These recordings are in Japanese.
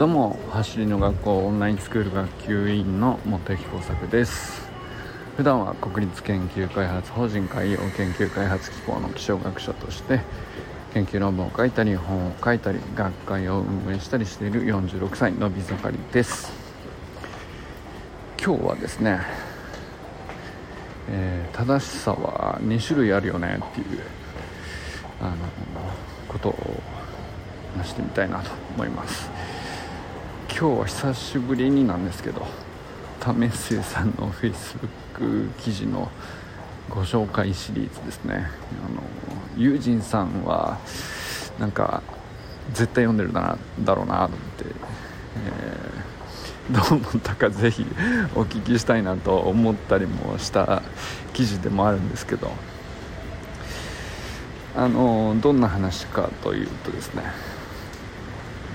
どうも走りの学校オンラインスクール学級委員の本木耕作です。普段は国立研究開発法人海洋研究開発機構の気象学者として研究論文を書いたり本を書いたり学会を運営したりしている46歳のび盛りです。今日はですね、えー、正しさは2種類あるよねっていうあのことを話してみたいなと思います。今日は久しぶりになんですけど為末さんの Facebook 記事のご紹介シリーズですね。あの友人さんはなんか絶対読んでるだなだろうなと思って、えー、どう思ったかぜひお聞きしたいなと思ったりもした記事でもあるんですけどあのどんな話かというとですね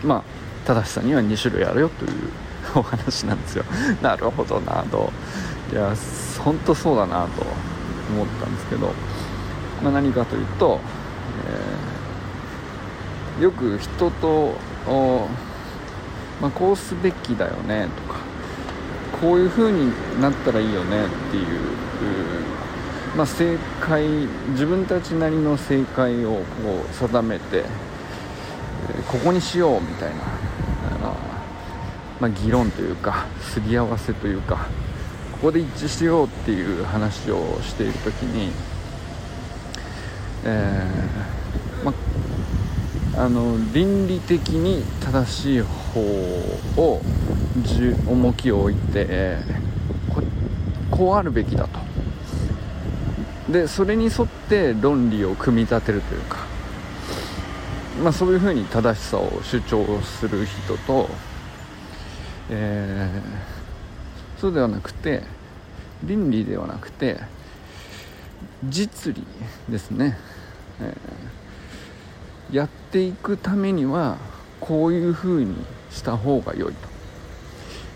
まあ正しさには2種類あるよというお話なんですよ。なるほどなと。いや本当そうだなと思ったんですけど、まあ、何かというと、えー、よく人と、まあ、こうすべきだよねとかこういう風になったらいいよねっていうまあ、正解自分たちなりの正解をこう定めてここにしようみたいなまあ、議論というかすり合わせというかここで一致しようっていう話をしている時に、えー、まあの倫理的に正しい方を重きを置いてここうあるべきだと。でそれに沿って論理を組み立てるというか、まあ、そういうふうに正しさを主張する人とえー、そうではなくて倫理ではなくて実利ですね、えー、やっていくためにはこういうふうにした方が良い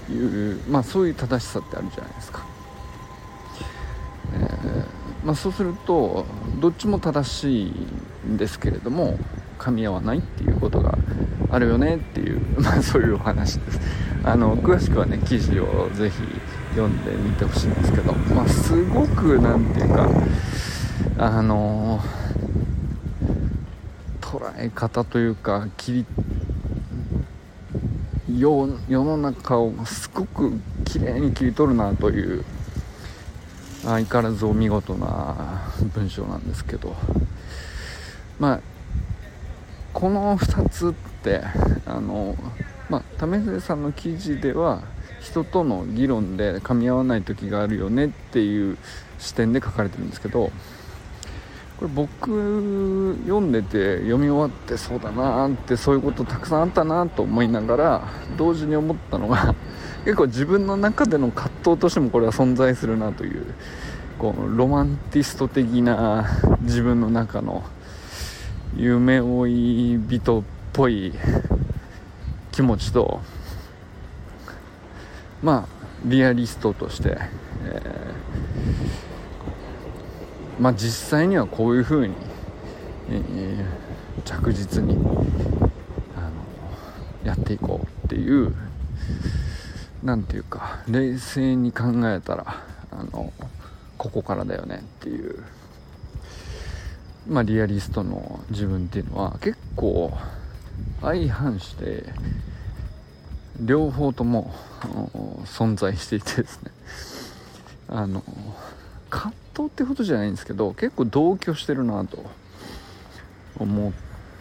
というまあそういう正しさってあるじゃないですか、えー、まあ、そうするとどっちも正しいんですけれども噛み合わないっていうことがあるよねっていう、まあ、そういうお話です。あの詳しくはね記事をぜひ読んでみてほしいんですけど、まあ、すごく何ていうかあの捉え方というか切り世の中をすごく綺麗に切り取るなという相変わらずお見事な文章なんですけど。まあこの2つってあのまあ為末さんの記事では人との議論で噛み合わない時があるよねっていう視点で書かれてるんですけどこれ僕読んでて読み終わってそうだなってそういうことたくさんあったなと思いながら同時に思ったのが 結構自分の中での葛藤としてもこれは存在するなというこうロマンティスト的な自分の中の夢追い人っぽい気持ちとまあリアリストとして、えー、まあ実際にはこういうふうに、えー、着実にあのやっていこうっていう何て言うか冷静に考えたらあのここからだよねっていう。まあ、リアリストの自分っていうのは結構相反して両方とも存在していてですね。あの葛藤ってことじゃないんですけど結構同居してるなと思っ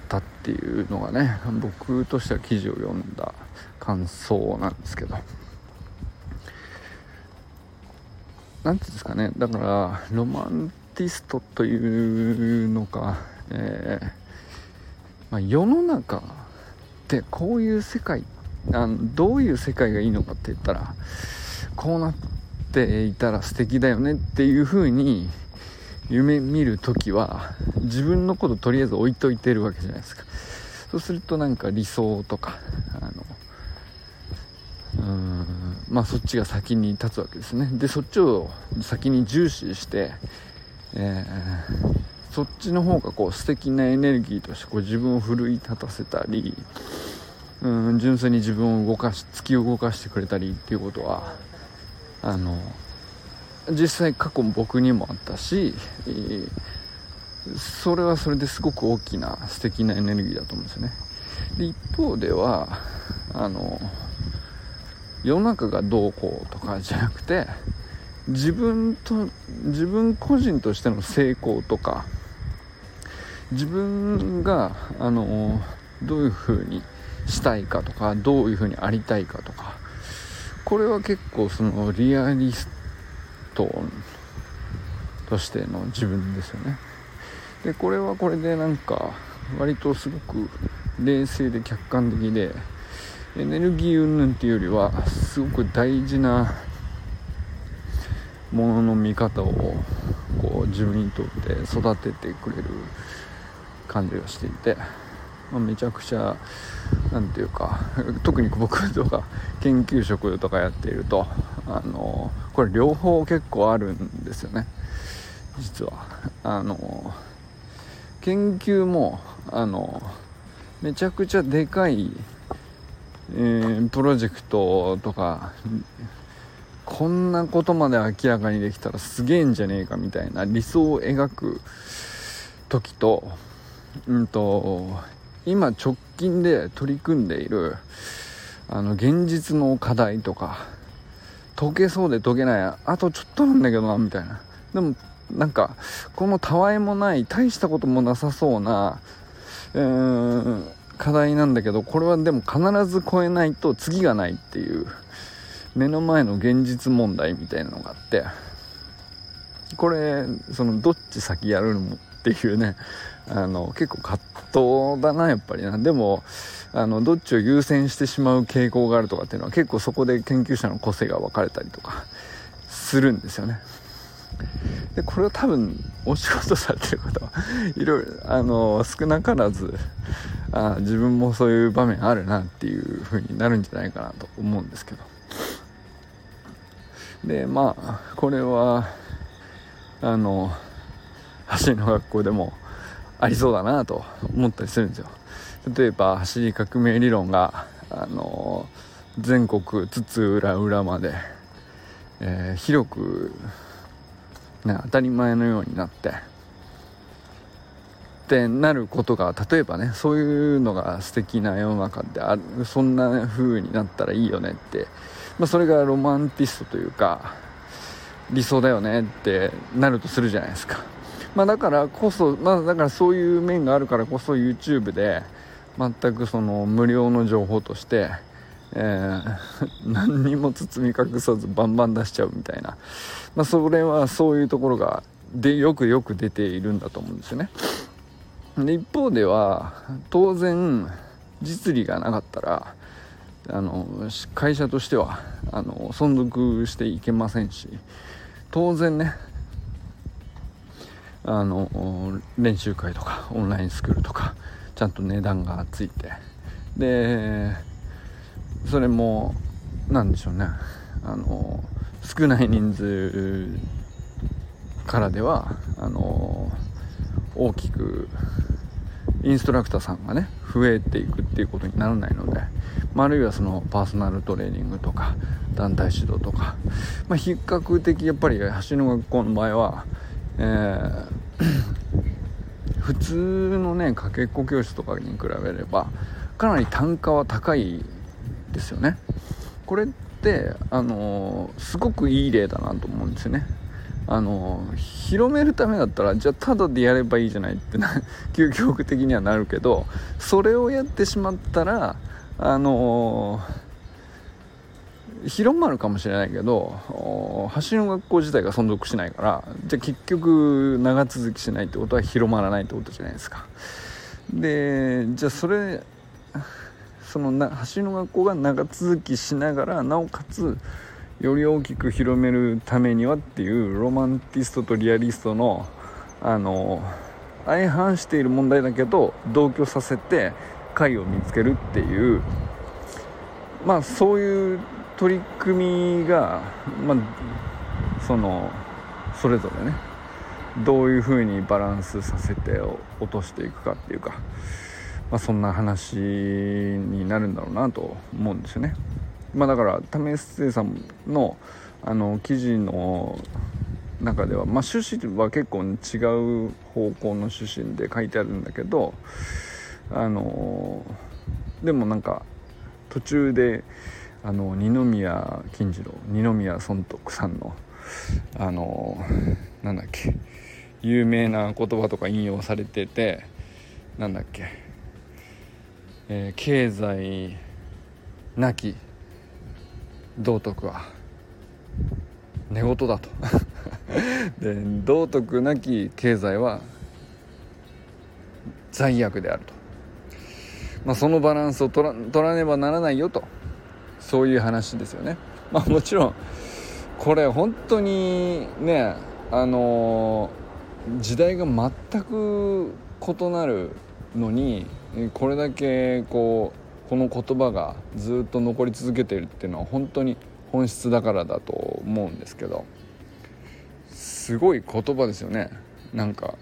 たっていうのがね僕としては記事を読んだ感想なんですけど。何ていうんですかね。だからロマンティストというのか、えー、まあ、世の中ってこういう世界っあのどういう世界がいいのかって言ったらこうなっていたら素敵だよねっていう風に夢見る時は自分のこととりあえず置いといてるわけじゃないですか。そうするとなんか理想とかあのうんまあそっちが先に立つわけですね。でそっちを先に重視してえー、そっちの方がこう素敵なエネルギーとしてこう自分を奮い立たせたり、うん純粋に自分を動かし突き動かしてくれたりっていうことはあの実際過去僕にもあったし、それはそれですごく大きな素敵なエネルギーだと思うんですよね。で一方ではあの世の中がどうこうとかじゃなくて自分と自分個人としての成功とか自分があのどういうふうにしたいかとかどういうふうにありたいかとか。これは結構そのリアリストとしての自分ですよね。でこれはこれでなんか割とすごく冷静で客観的でエネルギー云々っていうよりはすごく大事なものの見方をこう自分にとって育ててくれる感じがしていて、まあ、めちゃくちゃ何て言うか 特に僕とか研究職とかやっているとあのこれ両方結構あるんですよね。実は。あの研究もあのめちゃくちゃでかい、えー、プロジェクトとかこんなことまで明らかにできたらすげえんじゃねえかみたいな理想を描く時とうんと今直近で取り組んでいるあの現実の課題とか解けそうで解けないあとちょっとなんだけどなみたいな。でもなんかこのたわいもない大したこともなさそうなうーん課題なんだけどこれはでも必ず超えないと次がないっていう目の前の現実問題みたいなのがあってこれそのどっち先やるのっていうねあの結構葛藤だなやっぱりなでもあのどっちを優先してしまう傾向があるとかっていうのは結構そこで研究者の個性が分かれたりとかするんですよねでこれは多分お仕事されてる方はいろいろあの少なからずあ自分もそういう場面あるなっていう風になるんじゃないかなと思うんですけどでまあこれはあの走りの学校でもありそうだなと思ったりするんですよ。例えば走り革命理論があの全国津々浦々まで、えー、広くね、当たり前のようになってってなることが例えばねそういうのが素敵な世の中であるそんな風になったらいいよねって、まあ、それがロマンティストというか理想だよねってなるとするじゃないですか、まあ、だからこそ、まあ、だからそういう面があるからこそ YouTube で全くその無料の情報としてえー、何にも包み隠さずバンバン出しちゃうみたいな、まあ、それはそういうところがでよくよく出ているんだと思うんですよね。で一方では当然実利がなかったらあの会社としてはあの存続していけませんし当然ねあの練習会とかオンラインスクールとかちゃんと値段がついて。でそれも何でしょうね。あの少ない人数からではあの大きくインストラクターさんがね増えていくっていうことにならないので、まあ、あるいはそのパーソナルトレーニングとか団体指導とか、まあ、比較的やっぱり橋の学校の場合は、えー、普通のねかけっこ教室とかに比べればかなり単価は高いですよね。これってあのすごくいい例だなと思うんですよね。あの広めるためだったらじゃあただでやればいいじゃないってな 究極的にはなるけどそれをやってしまったらあの広まるかもしれないけど橋の学校自体が存続しないからじゃあ結局長続きしないってことは広まらないってことじゃないですか。でじゃあそれそのな橋の学校が長続きしながらなおかつより大きく広めるためにはっていうロマンティストとリアリストのあの相反している問題だけど同居させて解を見つけるっていうまあそういう取り組みが、まあ、そのそれぞれねどういうふうにバランスさせて落としていくかっていうかまあ、そんな話になるんだろうなと思うんですよね。まあ、だから為末さんのあの記事の中では、まあ、趣旨は結構違う方向の趣旨で書いてあるんだけどあのでもなんか途中であの二宮金次郎二宮尊徳さんのあのなんだっけ有名な言葉とか引用されててなんだっけ、えー、経済なき道徳は寝言だと。で道徳なき経済は罪悪であると、まあ、そのバランスを取ら取らねばならないよと。そういう話ですよね。まあもちろんこれ本当にねあの、時代が全く異なるのにこれだけこうこの言葉がずっと残り続けているっていうのは本当に本質だからだと思うんですけどすごい言葉ですよね。なんか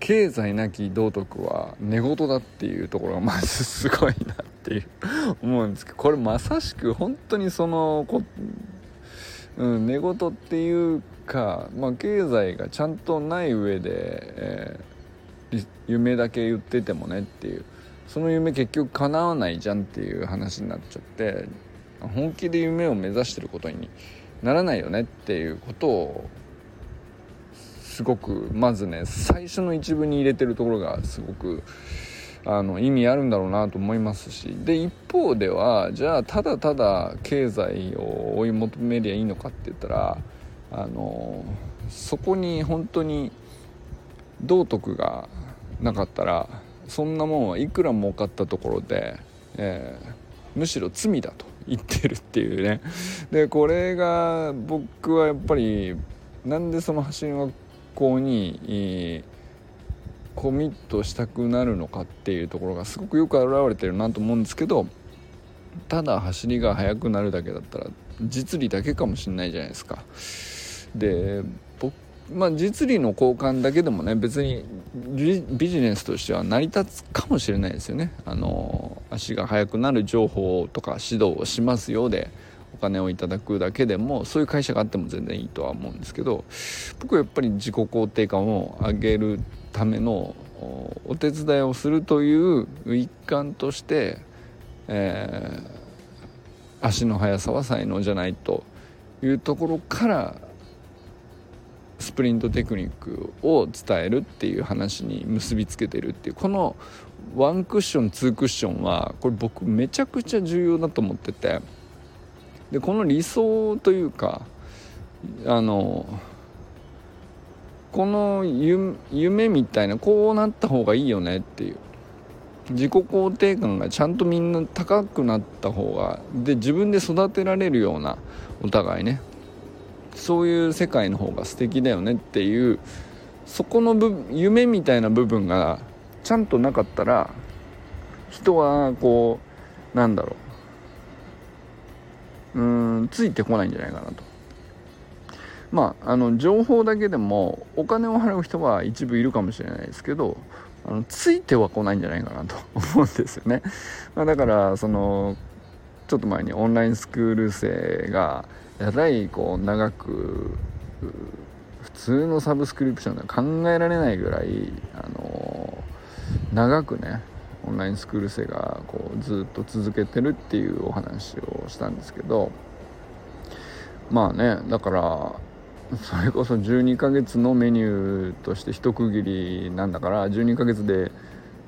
経済なき道徳は寝言だっていうところがまずすごいなっていう思うんですけどこれまさしく本当にそのこ、うん、寝言っていうか、まあ、経済がちゃんとない上で、えー、夢だけ言っててもねっていうその夢結局叶わないじゃんっていう話になっちゃって本気で夢を目指してることにならないよねっていうことをすごくまずね最初の一文に入れてるところがすごくあの意味あるんだろうなと思いますしで一方ではじゃあただただ経済を追い求めりゃいいのかって言ったらあのそこに本当に道徳がなかったらそんなもんはいくら儲かったところで、えー、むしろ罪だと言ってるっていうね。でこれが僕はやっぱりなんでその発信はこうにコミットしたくなるのかっていうところがすごくよく表れてるなと思うんですけどただ走りが速くなるだけだったら実利だけかもしんないじゃないですか。で僕まあ実利の交換だけでもね別にビジネスとしては成り立つかもしれないですよね。あの足が速くなる情報とか指導をしますようでお金をいただくだけでもそういう会社があっても全然いいとは思うんですけど僕はやっぱり自己肯定感を上げるためのお手伝いをするという一環として、えー、足の速さは才能じゃないというところからスプリントテクニックを伝えるっていう話に結びつけてるっていうこのワンクッションツークッションはこれ僕めちゃくちゃ重要だと思っててでこの理想というかあのこの夢みたいなこうなった方がいいよねっていう。自己肯定感がちゃんとみんな高くなった方がで自分で育てられるようなお互いね。そういう世界の方が素敵だよねっていうそこの部夢みたいな部分がちゃんとなかったら人はこうなんだろう。うんついてこないんじゃないかなと。まああの情報だけでもお金を払う人は一部いるかもしれないですけどあのついては来ないんじゃないかなと 思うんですよね、まあ、だからそのちょっと前にオンラインスクール生がやらいこう長く普通のサブスクリプションでは考えられないぐらい、あの長くねオンラインスクール生がこうずっと続けてるっていうお話をしたんですけどまあねだからそれこそ12ヶ月のメニューとして一区切りなんだから12ヶ月で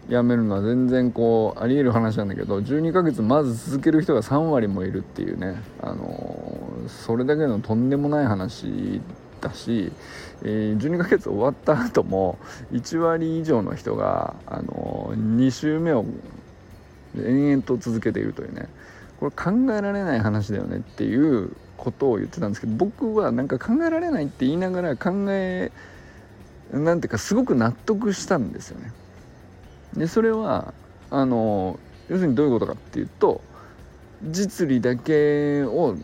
辞めるのは全然こうありえる話なんだけど12ヶ月まず続ける人が3割もいるっていうね、あのそれだけのとんでもない話だし、えー、12ヶ月終わった後も1割以上の人が、あの2週目を延々と続けているというねこれ考えられない話だよねっていうことを言ってたんですけど僕はなんか考えられないって言いながら考えなんていうかすごく納得したんですよね。でそれはあの要するにどういうことかっていうと実利だけを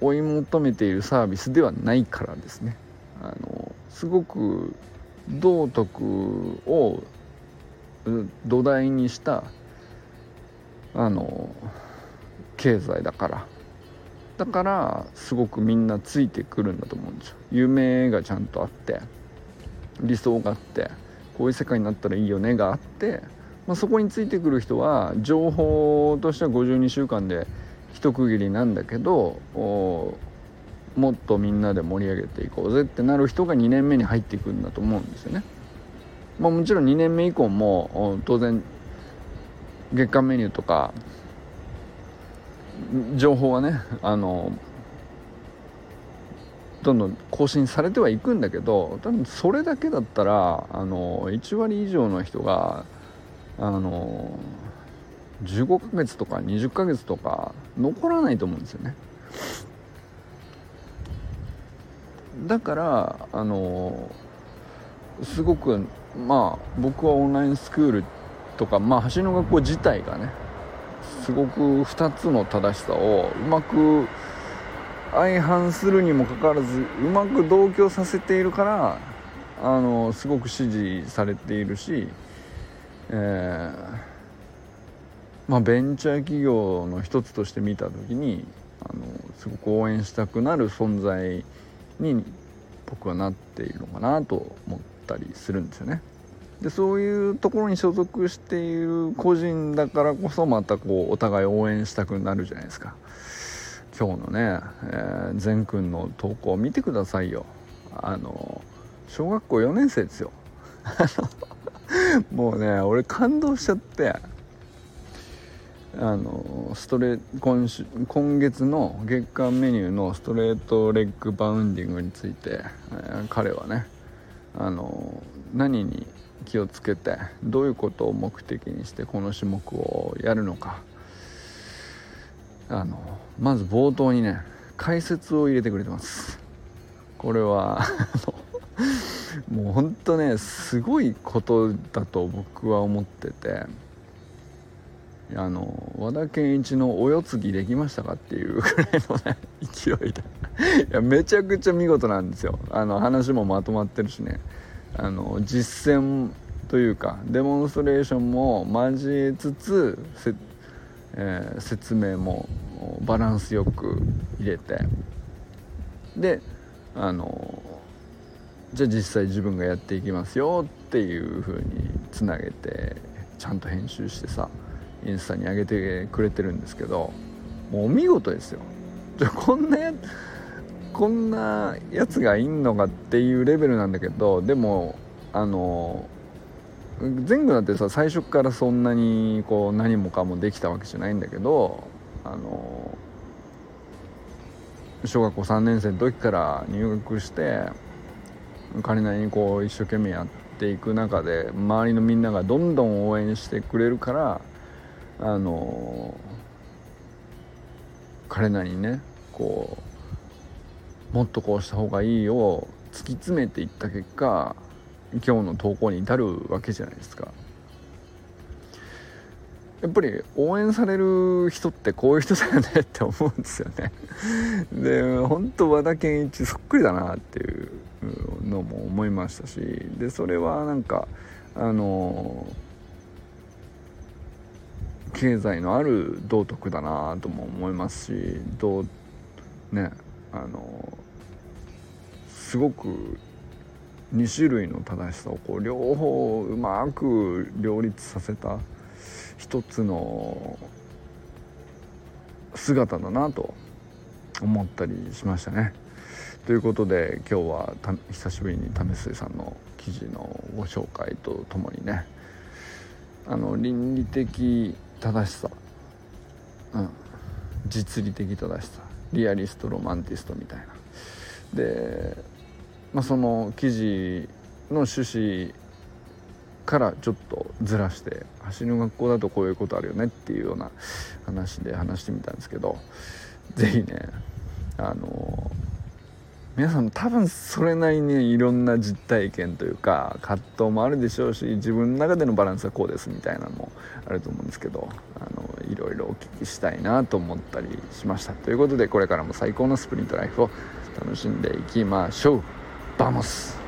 追い求めているサービスではないからですね。あのすごく道徳を土台にしたあの経済だから。だからすごくみんなついてくるんだと思うんですよ。夢がちゃんとあって理想があってこういう世界になったらいいよねがあって、まあ、そこについてくる人は情報としては52週間で一区切りなんだけどもっとみんなで盛り上げていこうぜってなる人が2年目に入っていくんだと思うんですよね。まあ、もちろん2年目以降も当然月間メニューとか情報はねあのどんどん更新されてはいくんだけど多分それだけだったらあの1割以上の人があの15ヶ月とか20ヶ月とか残らないと思うんですよね。だからあのすごくまあ僕はオンラインスクールとかまあ橋の学校自体がねすごく2つの正しさをうまく相反するにもかかわらずうまく同居させているからあのすごく支持されているし、えー、まあ、ベンチャー企業の一つとして見た時にあのすごく応援したくなる存在に僕はなっているのかなと思ったりするんですよね。でそういうところに所属している個人だからこそまたこうお互い応援したくなるじゃないですか。今日のね、えー、くんの投稿を見てくださいよ。あの小学校4年生ですよ。もうね俺感動しちゃって。あのストレ今週今月の月間メニューのストレートレッグバウンディングについて、え、彼はねあの何に気をつけてどういうことを目的にしてこの種目をやるのか。あのまず冒頭にね解説を入れてくれてます。これは もうほんとねすごいことだと僕は思ってて。あの和田健一の「お世継ぎできましたか?」っていう ぐらいのね勢いで。いやめちゃくちゃ見事なんですよ。あの話もまとまってるしね。あの実践というかデモンストレーションも交えつつえー、説明もバランスよく入れて。であのじゃあ実際自分がやっていきますよっていう風につなげてちゃんと編集してさインスタに上げてくれてるんですけどもうお見事ですよ。こんなやこんなやつがいんのかっていうレベルなんだけどでもあの前後だってさ最初からそんなにこう何もかもできたわけじゃないんだけどあの小学校3年生の時から入学して彼なりにこう一生懸命やっていく中で周りのみんながどんどん応援してくれるからあの彼なりにねこうもっとこうした方がいいよを突き詰めていった結果今日の投稿に至るわけじゃないですか。やっぱり応援される人ってこういう人だよねって思うんですよね。で本当和田健一そっくりだなっていうのも思いましたしでそれはなんかあの経済のある道徳だなとも思いますしどうねあのすごく2種類の正しさをこう両方うまく両立させた一つの姿だなと思ったりしましたね。ということで今日は久しぶりに為末さんの記事のご紹介とともにねあの倫理的正しさ、うん、実利的正しさ。リアリストロマンティストみたいな。でまあ、その記事の趣旨からちょっとずらして走りの学校だとこういうことあるよねっていうような話で話してみたんですけど是非ねあの皆さん多分それなりにいろんな実体験というか葛藤もあるでしょうし自分の中でのバランスはこうですみたいなのもあると思うんですけどあのいろいろお聞きしたいなと思ったりしました。ということでこれからも最高のスプリントライフを楽しんでいきましょう。 Vamos!